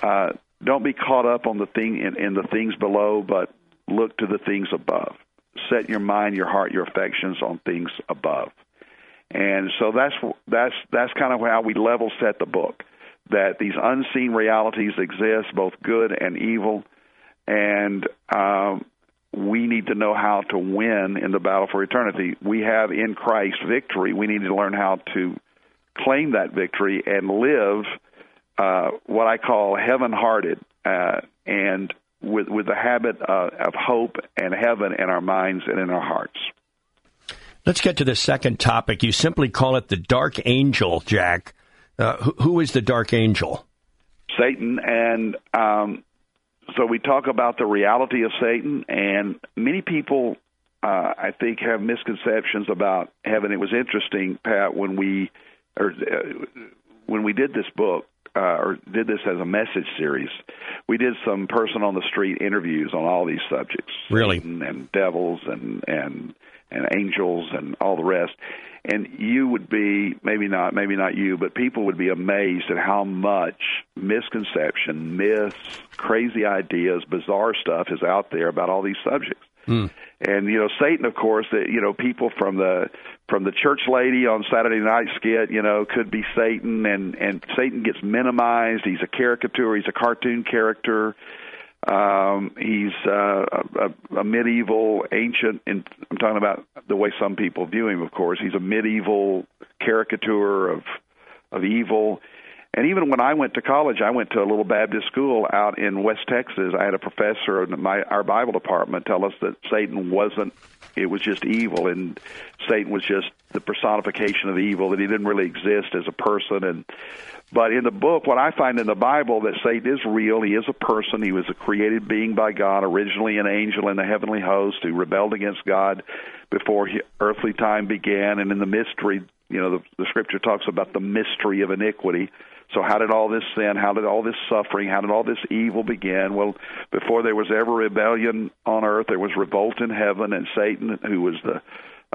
uh don't be caught up on the thing in, in the things below, but look to the things above. Set your mind, your heart, your affections on things above. And so that's that's that's kind of how we level set the book. That these unseen realities exist, both good and evil, and um, we need to know how to win in the battle for eternity. We have in Christ victory. We need to learn how to claim that victory and live uh, what I call heaven-hearted, uh, and with with the habit uh, of hope and heaven in our minds and in our hearts.
Let's get to the second topic. You simply call it the dark angel, Jack. Uh, who, who is the dark angel?
Satan, and um, so we talk about the reality of Satan, and many people, uh, I think, have misconceptions about heaven. It was interesting, Pat, when we or uh, when we did this book uh, or did this as a message series, we did some person on the street interviews on all these subjects,
really,
Satan and devils and and and angels and all the rest. And you would be maybe not, maybe not you, but people would be amazed at how much misconception, myths, crazy ideas, bizarre stuff is out there about all these subjects.
Mm.
And you know, Satan, of course, that you know, people from the from the church lady on Saturday Night Skit, you know, could be Satan, and and Satan gets minimized. He's a caricature. He's a cartoon character. Um, he's uh, a, a medieval, ancient, and I'm talking about the way some people view him. Of course, he's a medieval caricature of of evil. And even when I went to college, I went to a little Baptist school out in West Texas. I had a professor in my our Bible department tell us that Satan wasn't it was just evil and Satan was just the personification of evil that he didn't really exist as a person and but in the book, what I find in the Bible that Satan is real. He is a person. He was a created being by God, originally an angel in the heavenly host who rebelled against God before he, earthly time began. And in the mystery, you know, the, the Scripture talks about the mystery of iniquity. So, how did all this sin, how did all this suffering, how did all this evil begin? Well, before there was ever rebellion on earth, there was revolt in heaven, and Satan, who was the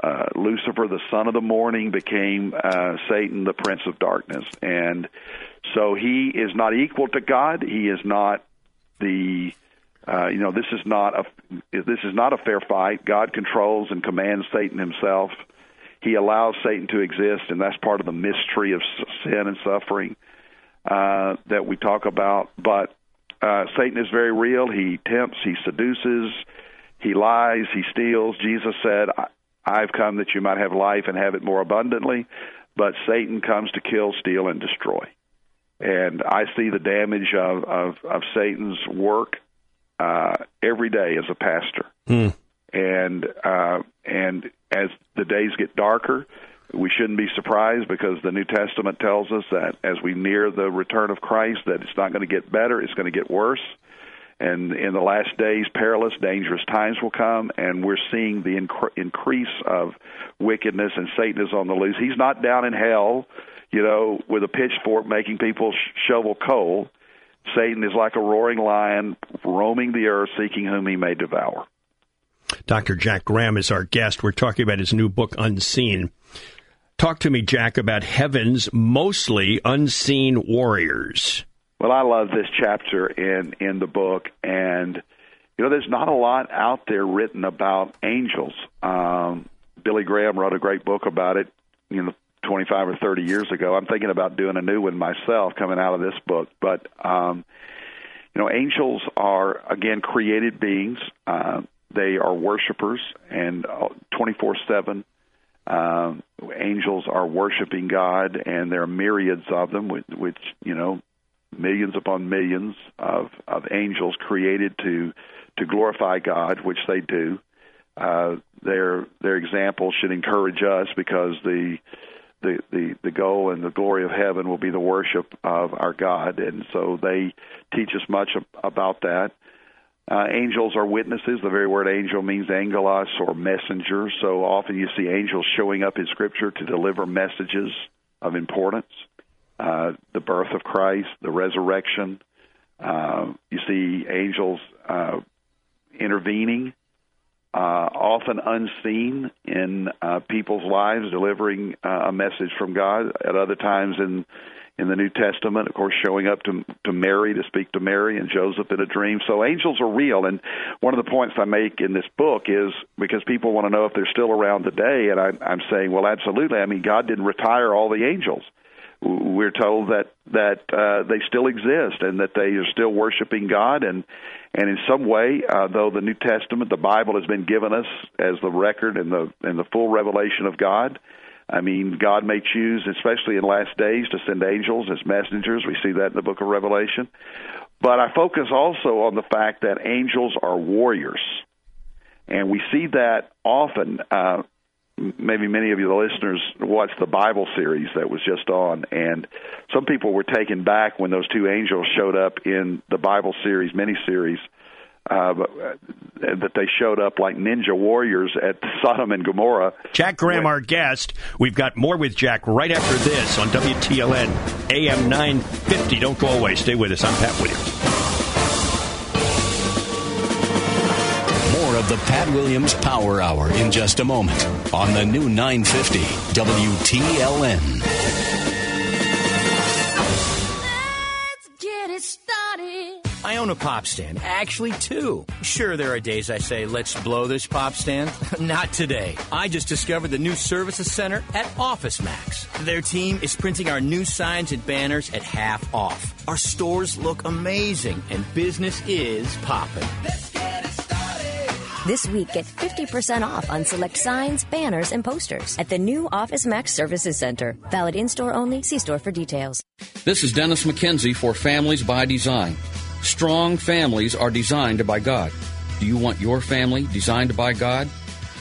uh, Lucifer, the son of the morning, became uh, Satan, the prince of darkness, and so he is not equal to God. He is not the uh, you know this is not a this is not a fair fight. God controls and commands Satan himself. He allows Satan to exist, and that's part of the mystery of sin and suffering uh, that we talk about. But uh, Satan is very real. He tempts, he seduces, he lies, he steals. Jesus said, I've come that you might have life and have it more abundantly, but Satan comes to kill, steal, and destroy. And I see the damage of, of, of Satan's work uh, every day as a pastor.
Mm.
And uh, and as the days get darker, we shouldn't be surprised because the New Testament tells us that as we near the return of Christ, that it's not going to get better; it's going to get worse. And in the last days perilous dangerous times will come and we're seeing the inc- increase of wickedness and satan is on the loose. He's not down in hell you know with a pitchfork making people sh- shovel coal. Satan is like a roaring lion roaming the earth seeking whom he may devour
dr jack graham is our guest we're talking about his new book unseen talk to me jack about heaven's mostly unseen warriors
well, I love this chapter in in the book, and you know, there's not a lot out there written about angels. Um, Billy Graham wrote a great book about it, you know, 25 or 30 years ago. I'm thinking about doing a new one myself coming out of this book, but um, you know, angels are again created beings. Uh, they are worshipers, and 24 seven. Uh, angels are worshiping God, and there are myriads of them, which, which you know millions upon millions of, of angels created to to glorify God, which they do. Uh, their their example should encourage us because the, the the the goal and the glory of heaven will be the worship of our God, and so they teach us much about that. Uh, angels are witnesses. The very word angel means angelos or messenger. So often you see angels showing up in Scripture to deliver messages of importance uh, the birth of Christ, the resurrection. Uh, you see angels uh, intervening, uh, often unseen in uh, people's lives, delivering uh, a message from God. At other times in in the New Testament, of course, showing up to to Mary to speak to Mary and Joseph in a dream. So angels are real, and one of the points I make in this book is because people want to know if they're still around today, and I, I'm saying, well, absolutely. I mean, God didn't retire all the angels we're told that that uh, they still exist and that they are still worshiping God and and in some way, uh, though the New Testament, the Bible has been given us as the record and the and the full revelation of God. I mean, God may choose, especially in last days, to send angels as messengers. We see that in the book of Revelation. But I focus also on the fact that angels are warriors, and we see that often. Uh, maybe many of you, the listeners, watched the Bible series that was just on, and some people were taken back when those two angels showed up in the Bible series miniseries. Uh, uh, that they showed up like ninja warriors at Sodom and Gomorrah.
Jack Graham, our guest. We've got more with Jack right after this on WTLN AM 950. Don't go away. Stay with us. I'm Pat Williams.
Of the Pat Williams Power Hour in just a moment on the new 950 WTLN.
Let's Get it started.
I own a pop stand, actually two. Sure, there are days I say, let's blow this pop stand. Not today. I just discovered the new services center at Office Max. Their team is printing our new signs and banners at half off. Our stores look amazing, and business is popping.
This week, get 50% off on select signs, banners, and posters at the new Office Max Services Center. Valid in store only. See store for details.
This is Dennis McKenzie for Families by Design. Strong families are designed by God. Do you want your family designed by God?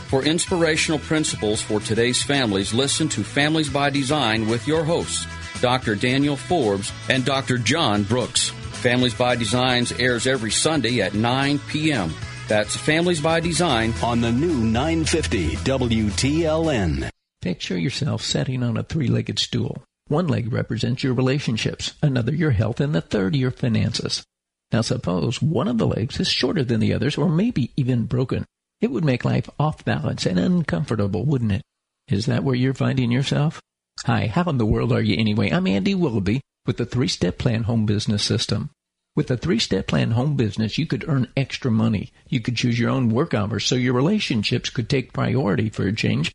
For inspirational principles for today's families, listen to Families by Design with your hosts, Dr. Daniel Forbes and Dr. John Brooks. Families by Designs airs every Sunday at 9 p.m. That's Families by Design
on the new 950 WTLN.
Picture yourself sitting on a three legged stool. One leg represents your relationships, another your health, and the third your finances. Now suppose one of the legs is shorter than the others or maybe even broken. It would make life off balance and uncomfortable, wouldn't it? Is that where you're finding yourself? Hi, how in the world are you anyway? I'm Andy Willoughby with the three step plan home business system. With the three step plan home business, you could earn extra money. You could choose your own work hours so your relationships could take priority for a change.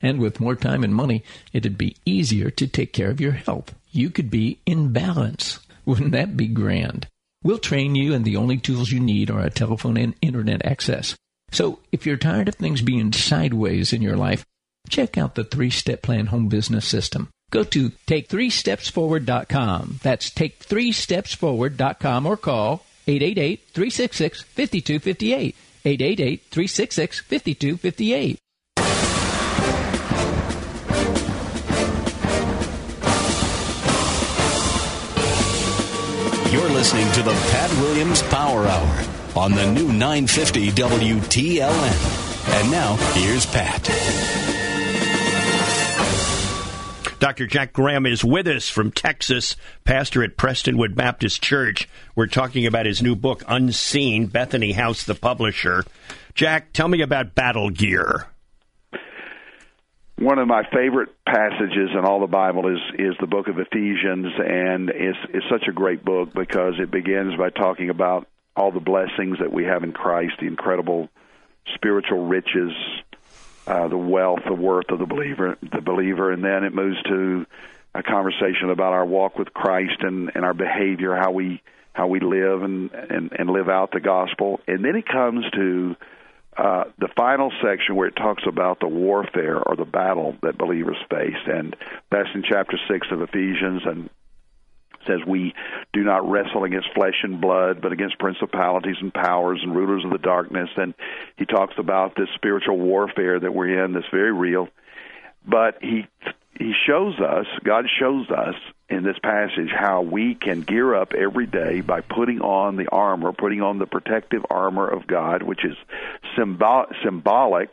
And with more time and money, it'd be easier to take care of your health. You could be in balance. Wouldn't that be grand? We'll train you, and the only tools you need are a telephone and internet access. So if you're tired of things being sideways in your life, check out the three step plan home business system. Go to take3stepsforward.com. That's take3stepsforward.com or call 888-366-5258. 888-366-5258.
You're listening to the Pat Williams Power Hour on the new 950 WTLN. And now, here's Pat.
Dr. Jack Graham is with us from Texas, pastor at Prestonwood Baptist Church. We're talking about his new book, Unseen, Bethany House, the publisher. Jack, tell me about battle gear.
One of my favorite passages in all the Bible is is the book of Ephesians, and it's it's such a great book because it begins by talking about all the blessings that we have in Christ, the incredible spiritual riches, uh, the wealth, the worth of the believer, the believer, and then it moves to a conversation about our walk with Christ and, and our behavior, how we how we live and, and and live out the gospel, and then it comes to uh, the final section where it talks about the warfare or the battle that believers face, and that's in chapter six of Ephesians, and says we do not wrestle against flesh and blood, but against principalities and powers and rulers of the darkness. And he talks about this spiritual warfare that we're in that's very real. But he he shows us, God shows us in this passage how we can gear up every day by putting on the armor, putting on the protective armor of God, which is symbol- symbolic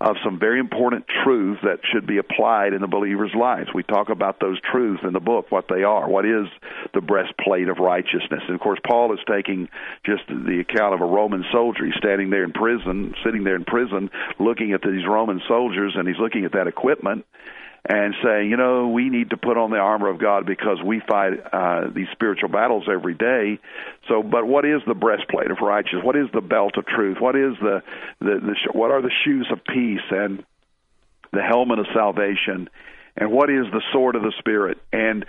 of some very important truths that should be applied in the believer's lives. We talk about those truths in the book, what they are. What is the breastplate of righteousness? And of course, Paul is taking just the account of a Roman soldier. He's standing there in prison, sitting there in prison, looking at these Roman soldiers, and he's looking at that equipment and saying, you know, we need to put on the armor of God because we fight uh, these spiritual battles every day. So, but what is the breastplate of righteousness? What is the belt of truth? What is the, the, the what are the shoes of peace and the helmet of salvation? And what is the sword of the spirit? And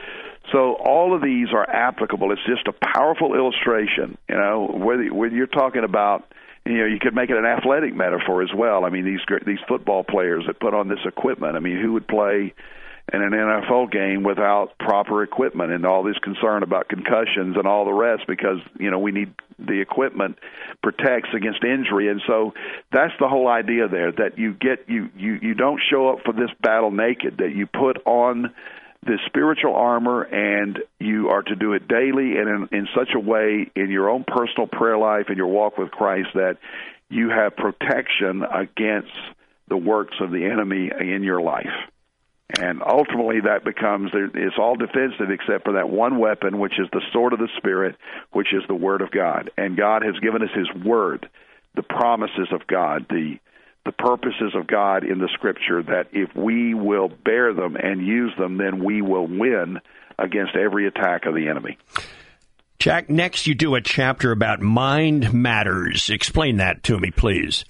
so all of these are applicable. It's just a powerful illustration. You know, whether when you're talking about you know, you could make it an athletic metaphor as well. I mean, these these football players that put on this equipment. I mean, who would play in an NFL game without proper equipment and all this concern about concussions and all the rest because you know we need the equipment protects against injury and so that's the whole idea there that you get you you you don't show up for this battle naked that you put on the spiritual armor and you are to do it daily and in, in such a way in your own personal prayer life and your walk with Christ that you have protection against the works of the enemy in your life. And ultimately, that becomes it's all defensive except for that one weapon, which is the sword of the Spirit, which is the Word of God. And God has given us His Word, the promises of God, the the purposes of God in the Scripture. That if we will bear them and use them, then we will win against every attack of the enemy.
Jack, next you do a chapter about mind matters. Explain that to me, please.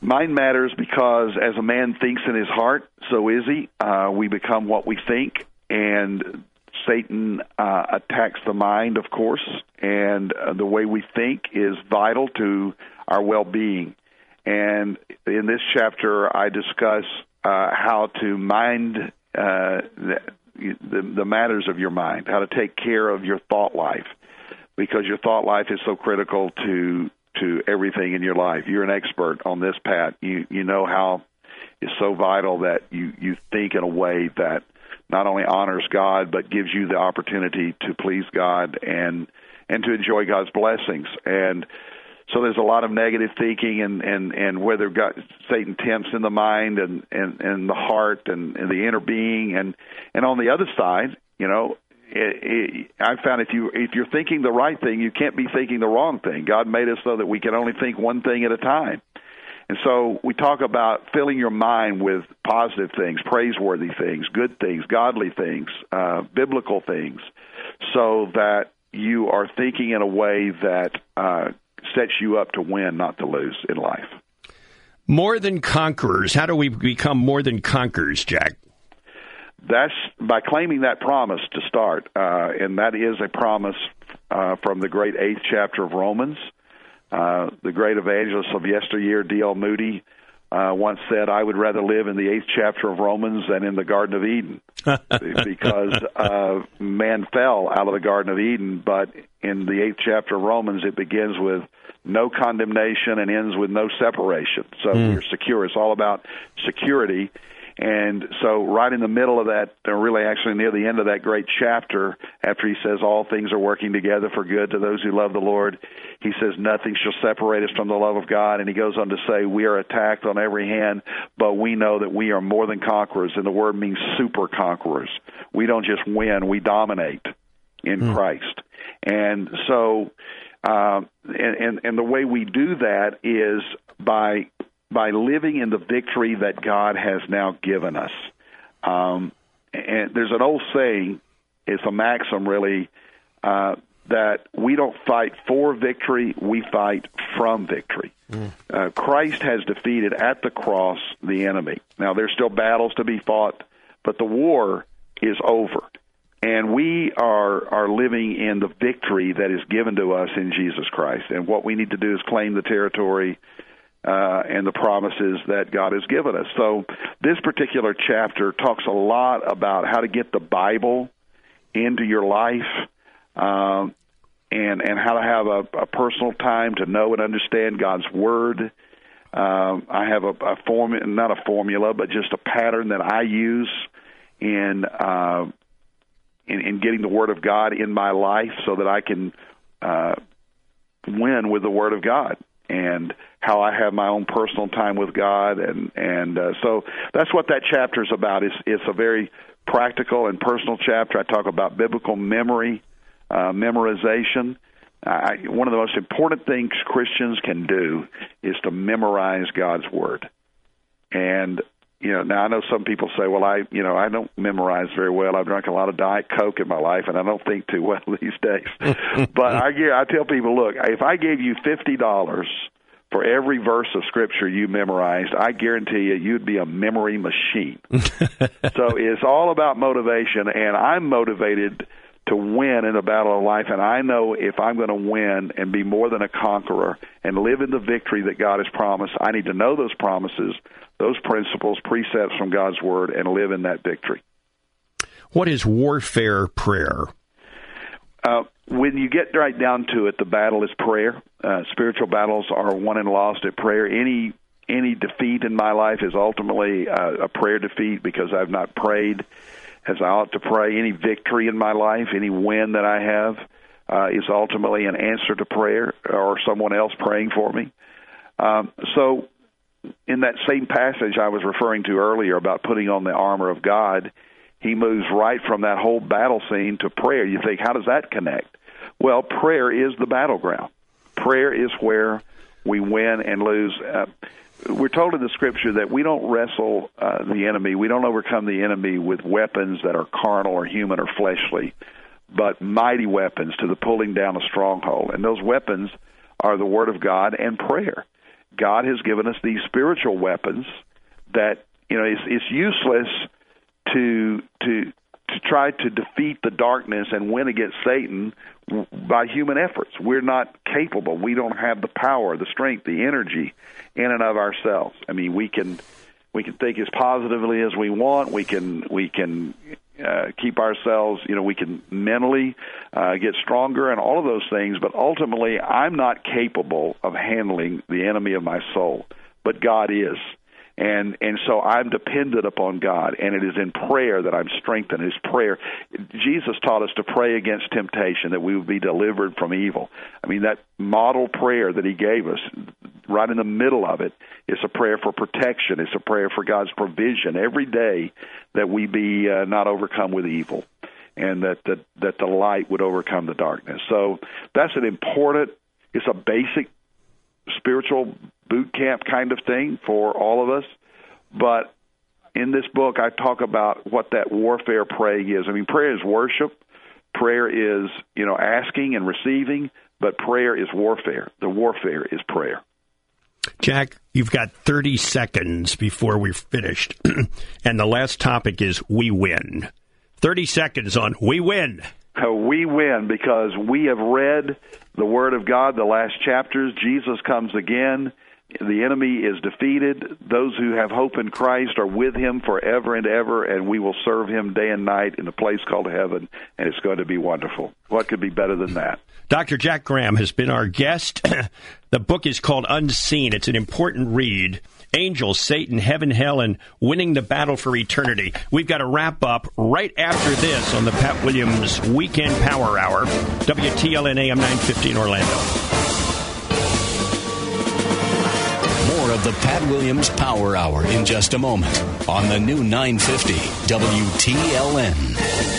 Mind matters because as a man thinks in his heart, so is he. Uh, we become what we think, and Satan uh, attacks the mind, of course, and uh, the way we think is vital to our well being. And in this chapter, I discuss uh, how to mind uh, the, the, the matters of your mind, how to take care of your thought life, because your thought life is so critical to to everything in your life. You're an expert on this, Pat. You you know how it's so vital that you you think in a way that not only honors God but gives you the opportunity to please God and and to enjoy God's blessings. And so there's a lot of negative thinking and and and whether God Satan tempts in the mind and and and the heart and, and the inner being and and on the other side, you know, it, it, I found if you if you're thinking the right thing, you can't be thinking the wrong thing. God made us so that we can only think one thing at a time. And so we talk about filling your mind with positive things, praiseworthy things, good things, godly things, uh, biblical things, so that you are thinking in a way that uh, sets you up to win, not to lose in life.
More than conquerors. How do we become more than conquerors, Jack?
that's by claiming that promise to start, uh, and that is a promise uh, from the great eighth chapter of Romans. Uh, the great evangelist of yesteryear, D.L. Moody, uh, once said, "I would rather live in the eighth chapter of Romans than in the Garden of Eden," because uh, man fell out of the Garden of Eden. But in the eighth chapter of Romans, it begins with no condemnation and ends with no separation. So mm. we're secure. It's all about security and so, right in the middle of that, or really actually near the end of that great chapter, after he says, All things are working together for good to those who love the Lord, he says, Nothing shall separate us from the love of God. And he goes on to say, We are attacked on every hand, but we know that we are more than conquerors. And the word means super conquerors. We don't just win, we dominate in mm. Christ. And so, uh, and, and, and the way we do that is by by living in the victory that God has now given us. Um, and there's an old saying, it's a maxim really, uh, that we don't fight for victory, we fight from victory. Mm. Uh, Christ has defeated at the cross the enemy. Now, there's still battles to be fought, but the war is over. And we are, are living in the victory that is given to us in Jesus Christ. And what we need to do is claim the territory uh, and the promises that God has given us. So, this particular chapter talks a lot about how to get the Bible into your life, um, and and how to have a, a personal time to know and understand God's Word. Um, I have a, a form, not a formula, but just a pattern that I use in, uh, in in getting the Word of God in my life, so that I can uh, win with the Word of God and how I have my own personal time with God, and and uh, so that's what that chapter is about. It's it's a very practical and personal chapter. I talk about biblical memory, uh, memorization. I, one of the most important things Christians can do is to memorize God's word. And you know, now I know some people say, "Well, I, you know, I don't memorize very well. I've drunk a lot of Diet Coke in my life, and I don't think too well these days." but I, I tell people, look, if I gave you fifty dollars for every verse of scripture you memorized, I guarantee you, you'd be a memory machine. so it's all about motivation, and I'm motivated to win in the battle of life. And I know if I'm going to win and be more than a conqueror and live in the victory that God has promised, I need to know those promises, those principles, precepts from God's Word, and live in that victory.
What is warfare prayer?
Uh, when you get right down to it, the battle is prayer. Uh, spiritual battles are won and lost at prayer. Any any defeat in my life is ultimately uh, a prayer defeat because I've not prayed as I ought to pray. Any victory in my life, any win that I have, uh, is ultimately an answer to prayer or someone else praying for me. Um, so, in that same passage I was referring to earlier about putting on the armor of God, he moves right from that whole battle scene to prayer. You think, how does that connect? Well, prayer is the battleground. Prayer is where we win and lose. Uh, we're told in the scripture that we don't wrestle uh, the enemy, we don't overcome the enemy with weapons that are carnal or human or fleshly, but mighty weapons to the pulling down a stronghold. And those weapons are the Word of God and prayer. God has given us these spiritual weapons that you know it's, it's useless to to to try to defeat the darkness and win against Satan by human efforts. We're not capable. We don't have the power, the strength, the energy in and of ourselves. I mean, we can we can think as positively as we want. We can we can uh, keep ourselves. You know, we can mentally uh, get stronger and all of those things. But ultimately, I'm not capable of handling the enemy of my soul. But God is and and so I'm dependent upon God, and it is in prayer that I'm strengthened. It's prayer. Jesus taught us to pray against temptation, that we would be delivered from evil. I mean that model prayer that He gave us, right in the middle of it, is a prayer for protection. It's a prayer for God's provision every day that we be uh, not overcome with evil, and that that that the light would overcome the darkness. So that's an important. It's a basic spiritual boot camp kind of thing for all of us. But in this book, I talk about what that warfare praying is. I mean, prayer is worship. Prayer is, you know, asking and receiving, but prayer is warfare. The warfare is prayer.
Jack, you've got 30 seconds before we're finished. and the last topic is we win. 30 seconds on we win.
Uh, we win because we have read the Word of God, the last chapters. Jesus comes again. The enemy is defeated. Those who have hope in Christ are with him forever and ever, and we will serve him day and night in a place called heaven, and it's going to be wonderful. What could be better than that?
Dr. Jack Graham has been our guest. the book is called Unseen. It's an important read. Angels, Satan, Heaven, Hell, and Winning the Battle for Eternity. We've got to wrap up right after this on the Pat Williams Weekend Power Hour, WTLN AM 950 in Orlando.
More of the Pat Williams Power Hour in just a moment on the new 950 WTLN.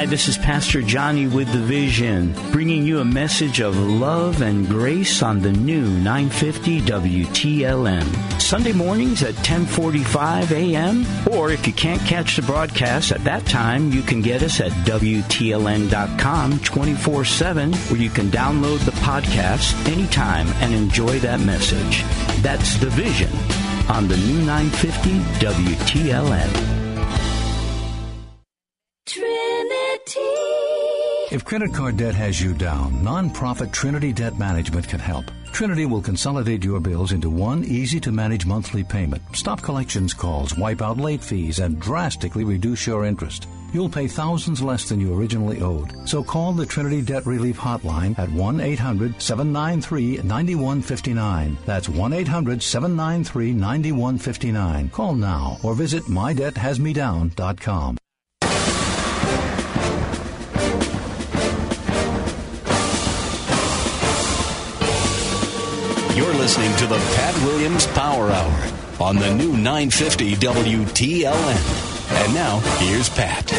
Hi, this is Pastor Johnny with the Vision, bringing you a message of love and grace on the new 950 WTLN. Sunday mornings at 10:45 a.m. or if you can't catch the broadcast at that time, you can get us at WTLN.com 24/7 where you can download the podcast anytime and enjoy that message. That's the Vision on the new 950 WTLN.
If credit card debt has you down, nonprofit Trinity Debt Management can help. Trinity will consolidate your bills into one easy to manage monthly payment, stop collections calls, wipe out late fees, and drastically reduce your interest. You'll pay thousands less than you originally owed. So call the Trinity Debt Relief Hotline at 1 800 793 9159. That's 1 800 793 9159. Call now or visit mydebthasmedown.com.
You're listening to the Pat Williams Power Hour on the new 950 WTLN. And now, here's Pat.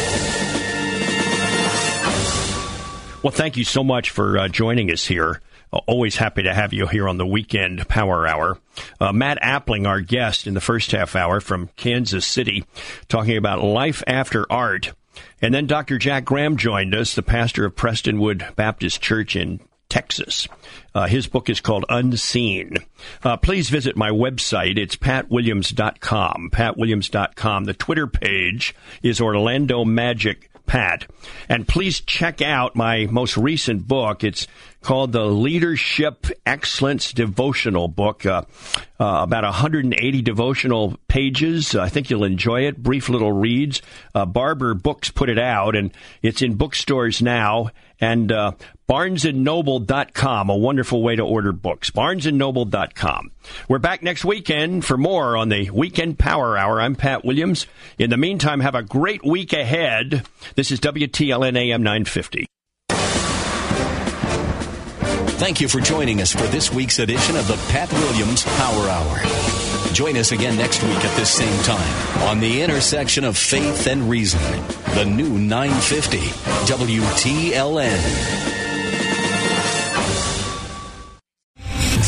Well, thank you so much for uh, joining us here. Uh, always happy to have you here on the weekend Power Hour. Uh, Matt Appling, our guest in the first half hour from Kansas City, talking about life after art. And then Dr. Jack Graham joined us, the pastor of Prestonwood Baptist Church in Texas. Uh, his book is called Unseen. Uh, please visit my website. It's patwilliams.com. Patwilliams.com. The Twitter page is Orlando Magic Pat. And please check out my most recent book. It's called the Leadership Excellence Devotional Book. Uh, uh, about 180 devotional pages. I think you'll enjoy it. Brief little reads. Uh, Barbour Books put it out, and it's in bookstores now. And uh, barnesandnoble.com, a wonderful way to order books. barnesandnoble.com. We're back next weekend for more on the Weekend Power Hour. I'm Pat Williams. In the meantime, have a great week ahead. This is WTLN AM 950.
Thank you for joining us for this week's edition of the Pat Williams Power Hour. Join us again next week at this same time on the intersection of faith and reason. The new 950 WTLN.